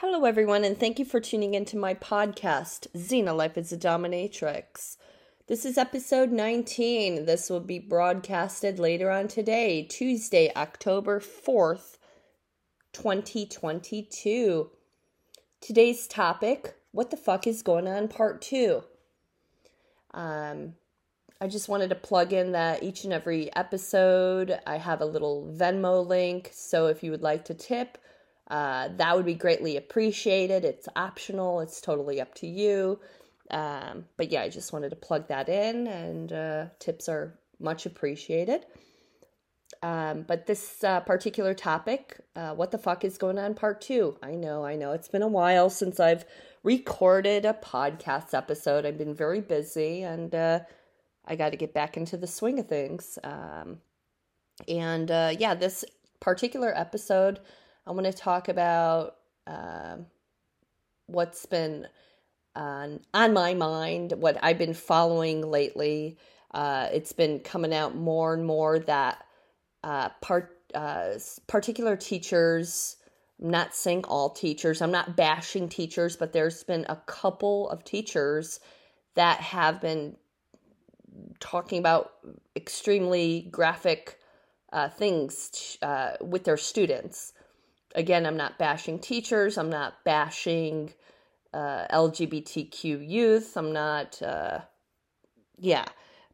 Hello, everyone, and thank you for tuning into my podcast, Xena Life is a Dominatrix. This is episode 19. This will be broadcasted later on today, Tuesday, October 4th, 2022. Today's topic What the fuck is going on, part two? Um, I just wanted to plug in that each and every episode I have a little Venmo link. So if you would like to tip, uh, that would be greatly appreciated. It's optional, it's totally up to you. Um, but yeah, I just wanted to plug that in, and uh, tips are much appreciated. Um, but this uh, particular topic, uh, what the fuck is going on, part two? I know, I know. It's been a while since I've recorded a podcast episode. I've been very busy, and uh, I got to get back into the swing of things. Um, and uh, yeah, this particular episode I want to talk about uh, what's been on, on my mind, what I've been following lately. Uh, it's been coming out more and more that uh, part uh, particular teachers. I'm not saying all teachers. I'm not bashing teachers, but there's been a couple of teachers that have been talking about extremely graphic uh, things uh, with their students again, I'm not bashing teachers. I'm not bashing uh, LGBTQ youth. I'm not, uh, yeah,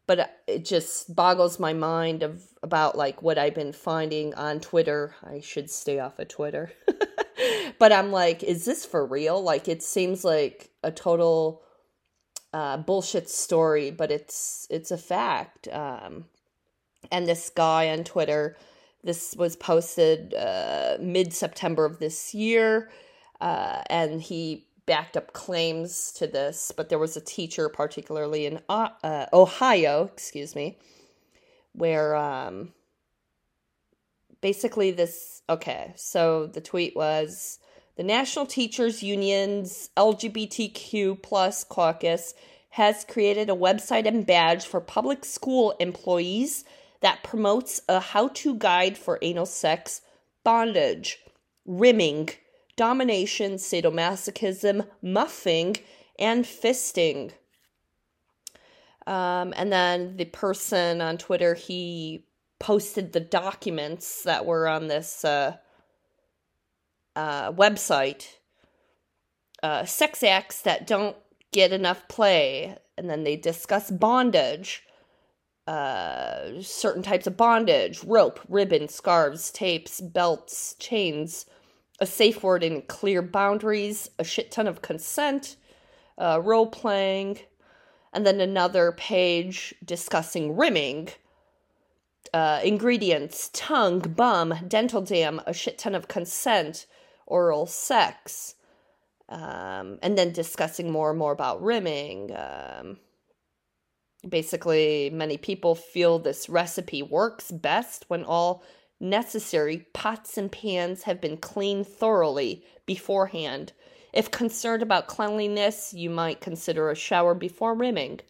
but it just boggles my mind of about like what I've been finding on Twitter. I should stay off of Twitter, but I'm like, is this for real? Like, it seems like a total uh, bullshit story, but it's it's a fact. Um, and this guy on Twitter this was posted uh, mid September of this year, uh, and he backed up claims to this. But there was a teacher, particularly in uh, uh Ohio, excuse me, where um, basically this. Okay, so the tweet was the National Teachers Union's LGBTQ plus caucus has created a website and badge for public school employees that promotes a how to guide for anal sex, bondage, rimming, domination, sadomasochism, muffing, and fisting. Um, and then the person on Twitter, he posted the documents that were on this uh, uh, website. Uh, sex acts that don't get enough play. And then they discuss bondage uh, certain types of bondage, rope, ribbon, scarves, tapes, belts, chains, a safe word and clear boundaries, a shit ton of consent, uh, role playing, and then another page discussing rimming, uh, ingredients, tongue, bum, dental dam, a shit ton of consent, oral sex, um, and then discussing more and more about rimming. Um, Basically, many people feel this recipe works best when all necessary pots and pans have been cleaned thoroughly beforehand. If concerned about cleanliness, you might consider a shower before rimming.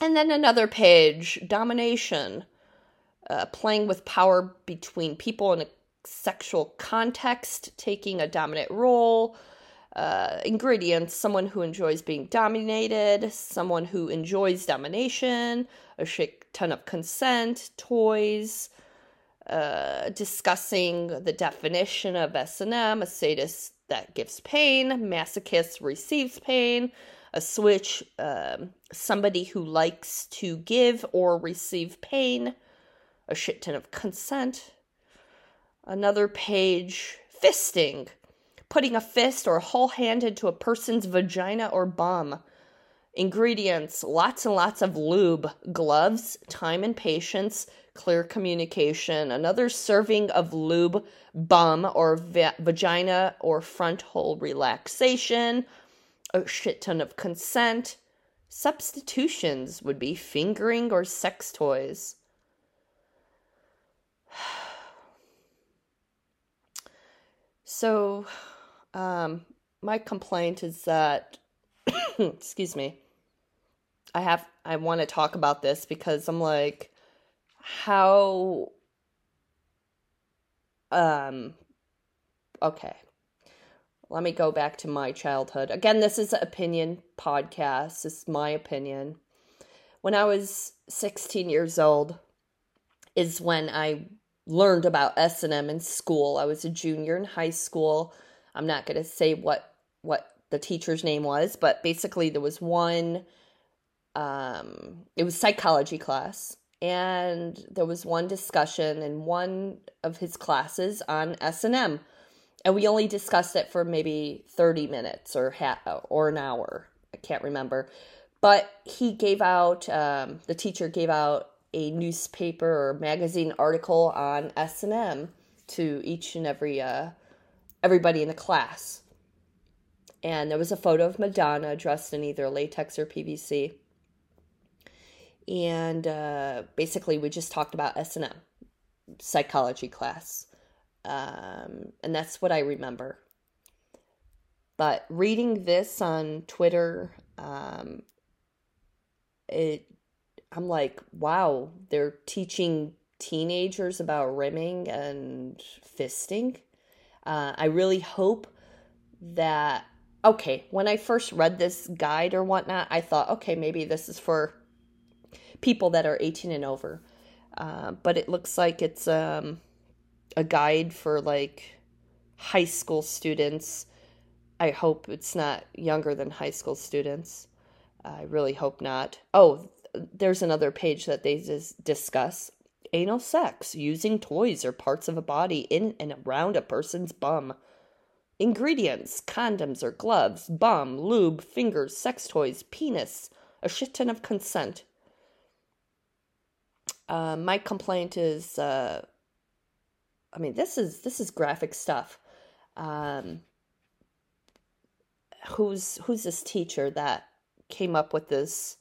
And then another page domination, uh, playing with power between people in a sexual context, taking a dominant role, uh, ingredients someone who enjoys being dominated, someone who enjoys domination, a shit ton of consent, toys, uh, discussing the definition of S&M, a sadist that gives pain, masochist receives pain, a switch, um, somebody who likes to give or receive pain, a shit ton of consent. Another page, fisting putting a fist or a whole hand into a person's vagina or bum. Ingredients lots and lots of lube, gloves, time and patience, clear communication. Another serving of lube, bum, or va- vagina or front hole relaxation. A shit ton of consent. Substitutions would be fingering or sex toys. So, um, my complaint is that, excuse me, I have, I want to talk about this because I'm like, how, um, okay, let me go back to my childhood. Again, this is an opinion podcast. This is my opinion. When I was 16 years old is when I learned about S&M in school. I was a junior in high school. I'm not going to say what what the teacher's name was, but basically there was one um it was psychology class. And there was one discussion in one of his classes on S&M and we only discussed it for maybe 30 minutes or half or an hour. I can't remember. But he gave out um, the teacher gave out a newspaper or magazine article on s&m to each and every uh, everybody in the class and there was a photo of madonna dressed in either latex or pvc and uh, basically we just talked about s&m psychology class um, and that's what I remember. But reading this on Twitter, um, it, I'm like, wow, they're teaching teenagers about rimming and fisting. Uh, I really hope that, okay, when I first read this guide or whatnot, I thought, okay, maybe this is for people that are 18 and over. Uh, but it looks like it's um, a guide for like high school students. I hope it's not younger than high school students. I really hope not. Oh, there's another page that they just discuss anal sex using toys or parts of a body in and around a person's bum. Ingredients condoms or gloves, bum, lube, fingers, sex toys, penis, a shit ton of consent. Uh, my complaint is uh, I mean, this is this is graphic stuff. Um, who's who's this teacher that came up with this?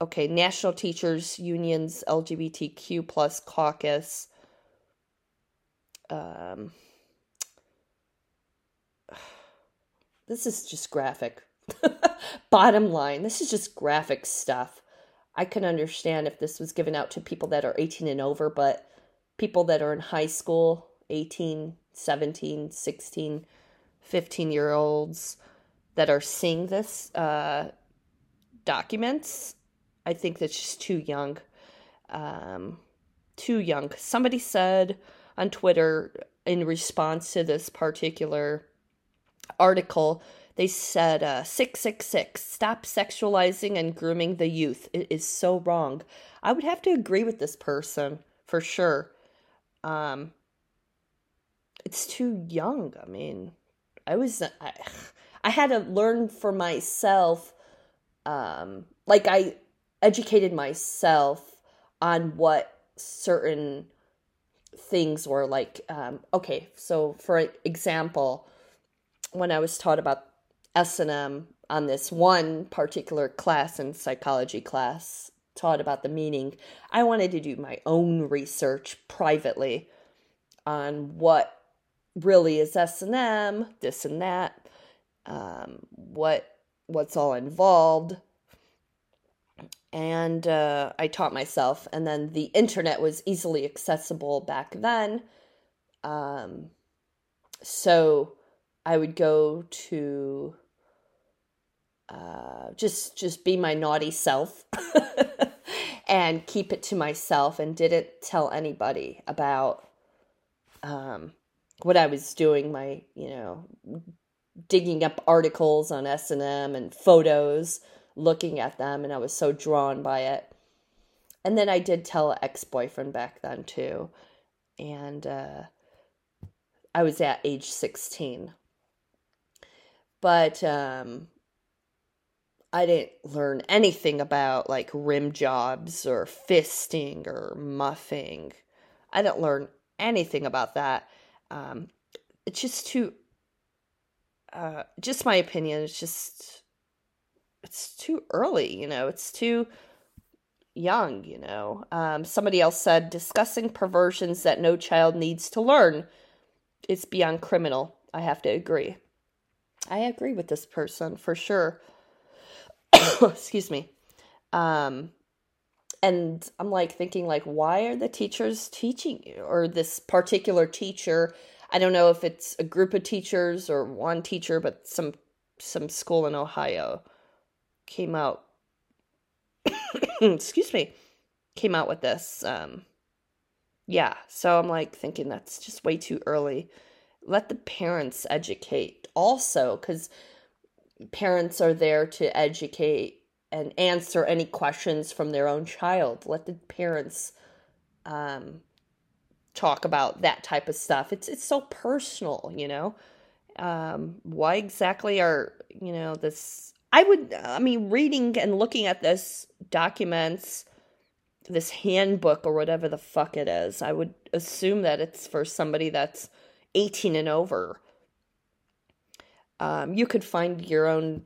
Okay, National Teachers Unions LGBTQ plus caucus. Um, this is just graphic. Bottom line, this is just graphic stuff. I can understand if this was given out to people that are 18 and over, but people that are in high school 18 17 16 15 year olds that are seeing this uh, documents i think that's just too young um, too young somebody said on twitter in response to this particular article they said uh, 666 stop sexualizing and grooming the youth it is so wrong i would have to agree with this person for sure um, it's too young. I mean, I was I, I had to learn for myself. Um, like I educated myself on what certain things were like. Um, okay, so for example, when I was taught about S and M on this one particular class in psychology class, taught about the meaning, I wanted to do my own research privately on what really is S&M, this and that, um, what what's all involved. And uh, I taught myself, and then the internet was easily accessible back then. Um, so I would go to uh, just just be my naughty self and keep it to myself and didn't tell anybody about um, what I was doing. My you know digging up articles on S and M and photos, looking at them, and I was so drawn by it. And then I did tell an ex boyfriend back then too, and uh, I was at age sixteen. But um, I didn't learn anything about like rim jobs or fisting or muffing. I didn't learn anything about that. Um, it's just too, uh, just my opinion. It's just, it's too early, you know, it's too young, you know. Um, somebody else said discussing perversions that no child needs to learn is beyond criminal. I have to agree. I agree with this person for sure. excuse me. Um, and I'm like thinking like, why are the teachers teaching you or this particular teacher? I don't know if it's a group of teachers or one teacher, but some some school in Ohio came out excuse me came out with this um yeah so i'm like thinking that's just way too early. Let the parents educate also because parents are there to educate and answer any questions from their own child. Let the parents um talk about that type of stuff. It's it's so personal you know? Um why exactly are you know this i would i mean reading and looking at this documents this handbook or whatever the fuck it is. I would assume that it's for somebody that's 18 and over. Um, you could find your own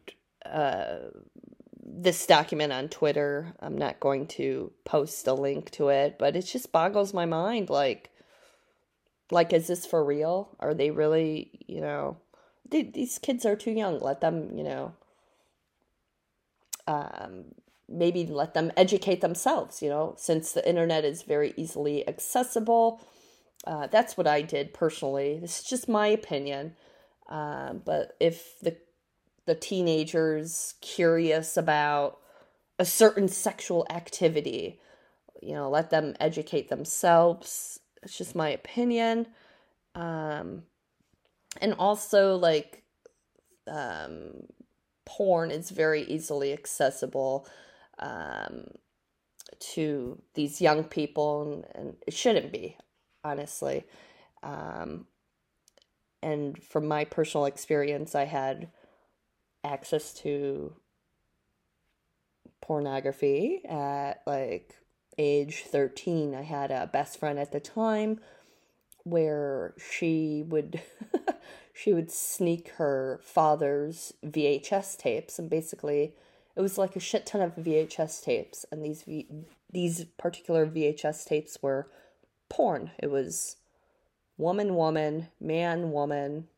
uh, this document on Twitter. I'm not going to post a link to it, but it just boggles my mind. Like, like is this for real? Are they really? You know, they, these kids are too young. Let them, you know, um, maybe let them educate themselves, you know, since the internet is very easily accessible. Uh, that's what I did personally. This is just my opinion. Uh, but if the the teenagers curious about a certain sexual activity, you know, let them educate themselves. It's just my opinion. Um, and also like um, porn is very easily accessible um, to these young people, and, and, it shouldn't be, honestly. Um, and from my personal experience, I had access to pornography at like age 13. I had a best friend at the time where she would she would sneak her father's VHS tapes and basically it was like a shit ton of VHS tapes, and these v- these particular VHS tapes were porn. It was woman, woman, man, woman,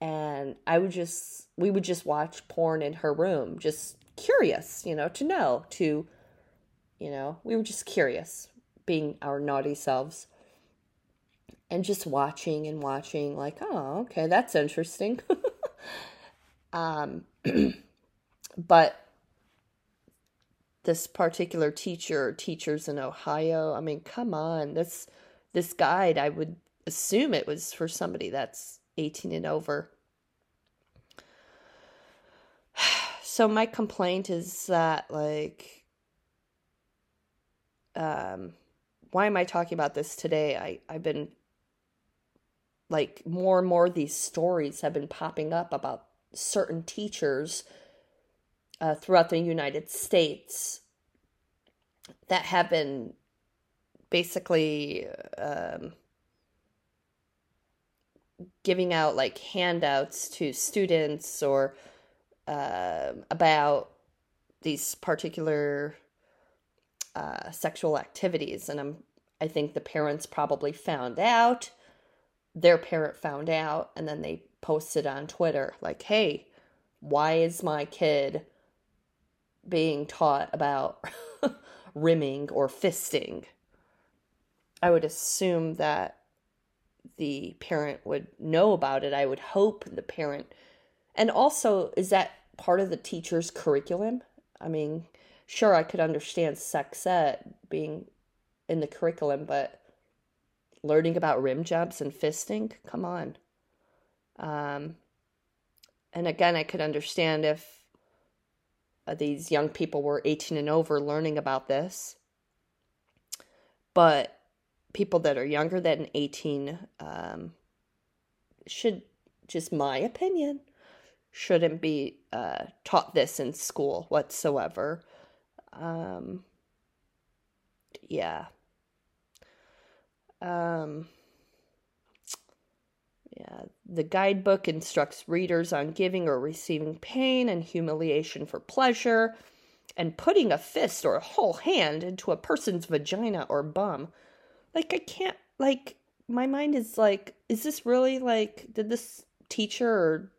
and I would just we would just watch porn in her room, just curious, you know, to know, to you know, we were just curious, being our naughty selves. And just watching and watching, like, oh, okay, that's interesting. um, but this particular teacher teachers in Ohio, I mean, come on. This this guide, I would assume it was for somebody that's 18 and over. So my complaint is that like um why am I talking about this today? I I've been like more and more these stories have been popping up about certain teachers uh, throughout the United States that have been basically um, giving out like handouts to students or uh, about these particular uh, sexual activities, and I'm I think the parents probably found out. Their parent found out, and then they posted on Twitter like, "Hey, why is my kid being taught about rimming or fisting, I would assume that the parent would know about it. I would hope the parent. And also, is that part of the teacher's curriculum? I mean, sure, I could understand sex ed being in the curriculum, but learning about rim jumps and fisting, come on. Um, and again, I could understand if uh, these young people were 18 and over learning about this. But people that are younger than 18 um, should, just my opinion, shouldn't be uh, taught this in school whatsoever. Um, yeah. Um, yeah, the guidebook instructs readers on giving or receiving pain and humiliation for pleasure, and putting a fist or a whole hand into a person's vagina or bum. Like, I can't, like, my mind is like, is this really, like, did this teacher or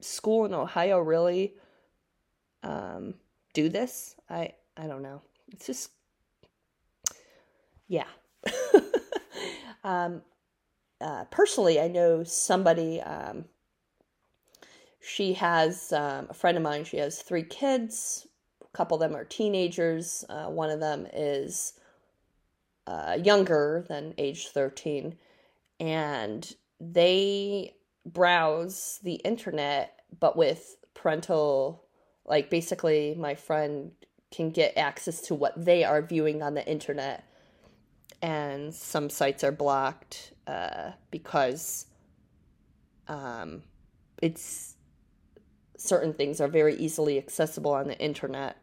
school in Ohio really um, do this? I, I don't know. It's just, yeah. Um, uh, personally, I know somebody. Um, she has um, a friend of mine. She has three kids. A couple of them are teenagers. Uh, one of them is uh, younger than age 13. And they browse the internet, but with parental, like basically, my friend can get access to what they are viewing on the internet. And some sites are blocked uh, because um, it's certain things are very easily accessible on the internet.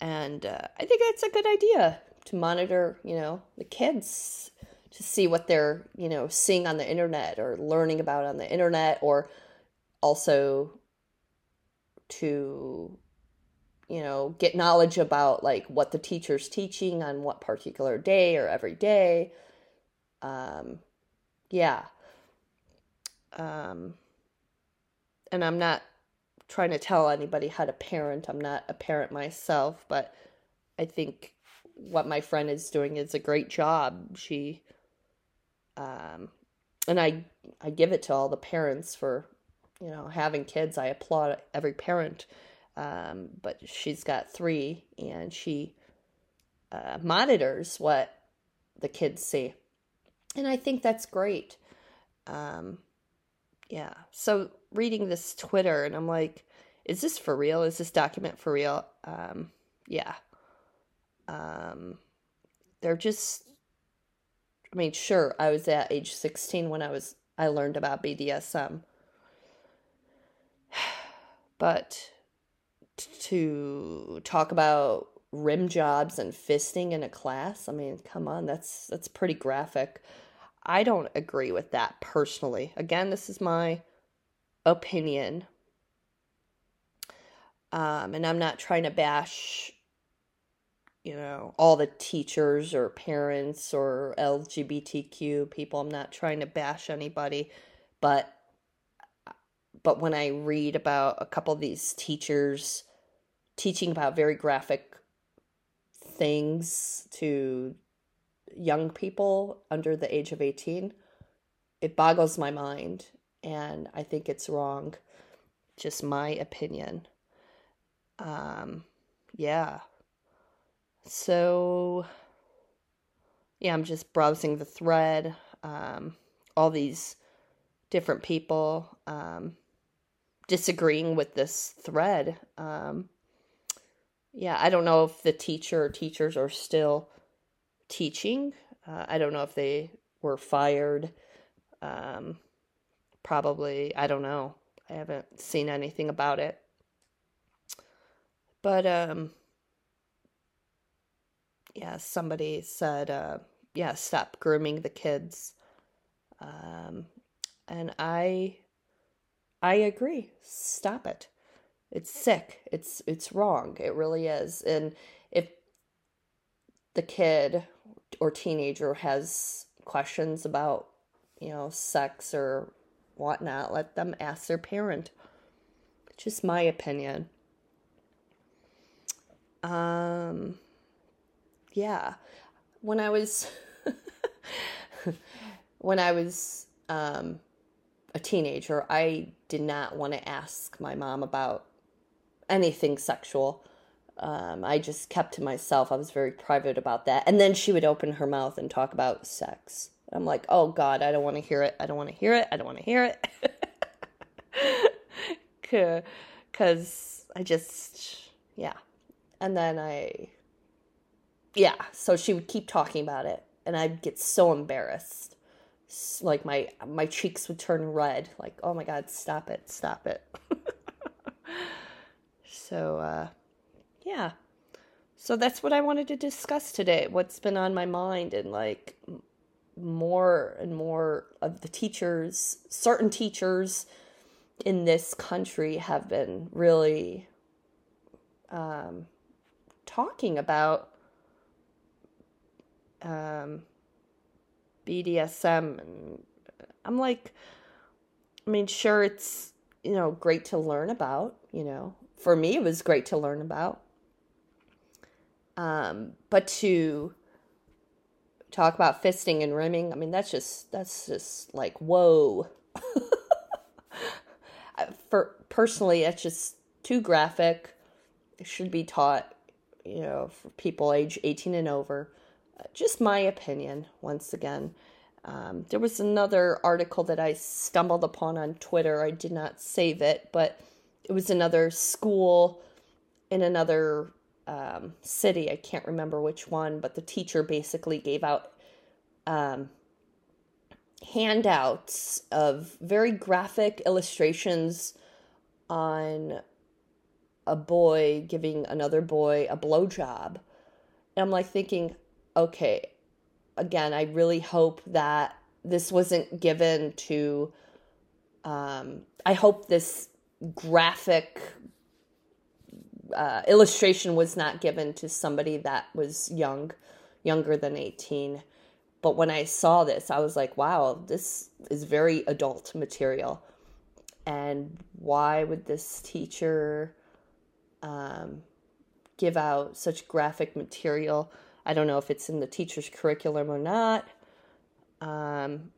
And uh, I think that's a good idea to monitor, you know, the kids to see what they're, you know, seeing on the internet or learning about on the internet or also to you know, get knowledge about like what the teacher's teaching on what particular day or every day. Um yeah. Um and I'm not trying to tell anybody how to parent. I'm not a parent myself, but I think what my friend is doing is a great job. She um and I I give it to all the parents for you know having kids. I applaud every parent. Um, but she's got three, and she uh, monitors what the kids see, and I think that's great. Um, yeah. So reading this Twitter, and I'm like, is this for real? Is this document for real? Um, yeah. Um, they're just. I mean, sure, I was at age 16 when I was I learned about BDSM. But to talk about rim jobs and fisting in a class, I mean, come on, that's that's pretty graphic. I don't agree with that personally. Again, this is my opinion. Um, and I'm not trying to bash, you know, all the teachers or parents or LGBTQ people. I'm not trying to bash anybody, but but when I read about a couple of these teachers teaching about very graphic things to young people under the age of 18, it boggles my mind. And I think it's wrong. Just my opinion. Um, yeah. So, yeah, I'm just browsing the thread. Um, all these different people um, disagreeing with this thread. Um, yeah, I don't know if the teacher or teachers are still teaching. Uh, I don't know if they were fired. Um, probably, I don't know. I haven't seen anything about it. But, um, yeah, somebody said, uh, yeah, stop grooming the kids. Um, and I, I agree. Stop it. It's sick. It's it's wrong. It really is. And if the kid or teenager has questions about, you know, sex or whatnot, let them ask their parent. Just my opinion. Um, yeah. When I was, when I was um, a teenager, I did not want to ask my mom about anything sexual. Um, I just kept to myself. I was very private about that. And then she would open her mouth and talk about sex. I'm like, oh God, I don't want to hear it. I don't want to hear it. I don't want to hear it. Because I just, yeah. And then I, yeah. So she would keep talking about it. And I'd get so embarrassed. Like my my cheeks would turn red. Like, oh my God, stop it, stop it. So, uh, yeah. So that's what I wanted to discuss today. What's been on my mind and like more and more of the teachers, certain teachers in this country have been really um, talking about um, BDSM. And I'm like, I mean, sure, it's, you know, great to learn about, you know, for me, it was great to learn about. Um, but to talk about fisting and rimming. I mean, that's just that's just like whoa. For personally, that's just too graphic. It should be taught, you know, for people age 18 and over. Just my opinion, once again. Um, there was another article that I stumbled upon on Twitter. I did not save it, but it was another school in another um, city. I can't remember which one, but the teacher basically gave out um, handouts of very graphic illustrations on a boy giving another boy a blowjob. And I'm like thinking, okay, again, I really hope that this wasn't given to. Um, I hope this graphic uh, illustration was not given to somebody that was young, younger than 18. But when I saw this, I was like, wow, this is very adult material. And why would this teacher um, give out such graphic material? I don't know if it's in the teacher's curriculum or not. Um,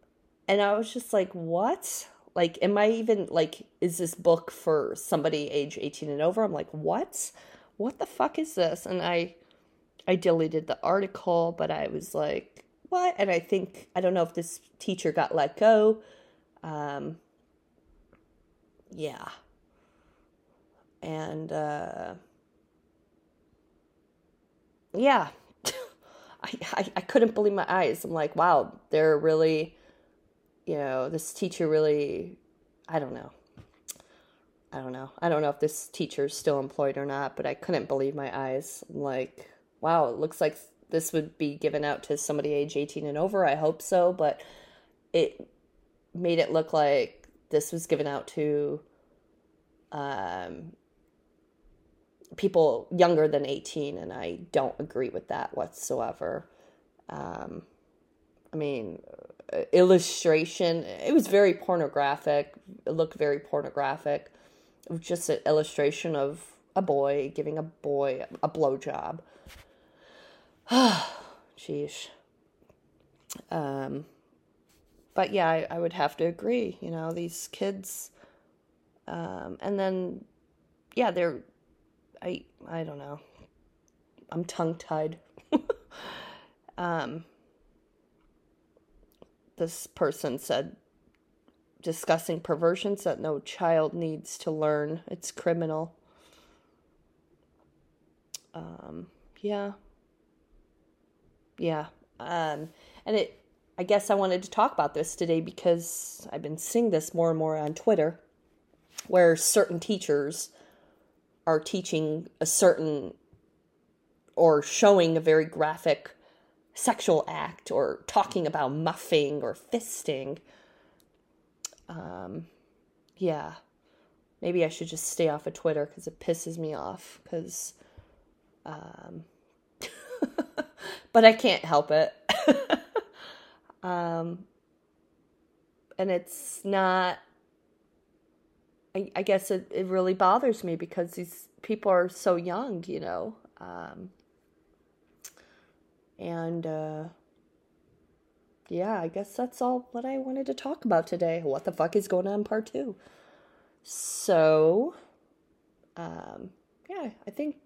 and I was just like, what? Like, am I even like, is this book for somebody age 18 and over? I'm like, what? What the fuck is this? And I, I deleted the article, but I was like, what? And I think, I don't know if this teacher got let go. Um, yeah. And, uh, yeah. I, I, couldn't believe my eyes. I'm like, wow, they're really you know, this teacher really, I don't know. I don't know. I don't know if this teacher's still employed or not, but I couldn't believe my eyes. I'm like, wow, it looks like this would be given out to somebody age 18 and over. I hope so, but it made it look like this was given out to um, people younger than 18, and I don't agree with that whatsoever. Um, I mean, illustration. It was very pornographic. It looked very pornographic. It was just an illustration of a boy giving a boy a blowjob. Sheesh. Um, but yeah, I, I, would have to agree. You know, these kids, um, and then, yeah, they're, I, I don't know. I'm tongue tied. um, this person said discussing perversions that no child needs to learn. It's criminal. Um, yeah. Yeah. Um, and it, I guess I wanted to talk about this today because I've been seeing this more and more on Twitter where certain teachers are teaching a certain or showing a very graphic sexual act or talking about muffing or fisting. Um, yeah, maybe I should just stay off of Twitter because it pisses me off. Because, um, but I can't help it. um, and it's not. I, I guess it, it really bothers me because these people are so young, you know. Um, and uh, yeah, I guess that's all what I wanted to talk about today. What the fuck is going on, part two? So, um, yeah, I think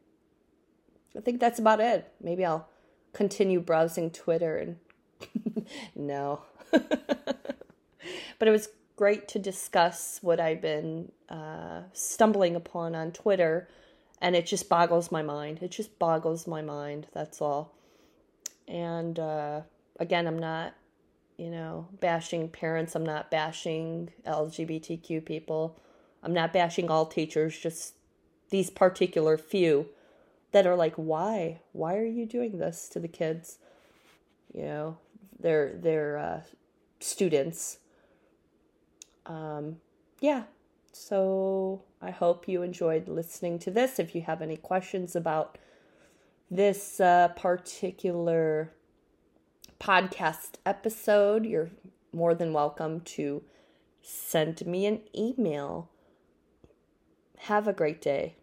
I think that's about it. Maybe I'll continue browsing Twitter and no. but it was great to discuss what I've been uh, stumbling upon on Twitter, and it just boggles my mind. It just boggles my mind. That's all. And uh, again, I'm not, you know, bashing parents. I'm not bashing LGBTQ people. I'm not bashing all teachers, just these particular few that are like, why? Why are you doing this to the kids? You know, they're, they're uh, students. Um, yeah. So I hope you enjoyed listening to this. If you have any questions about this uh, particular podcast episode, you're more than welcome to send me an email. Have a great day.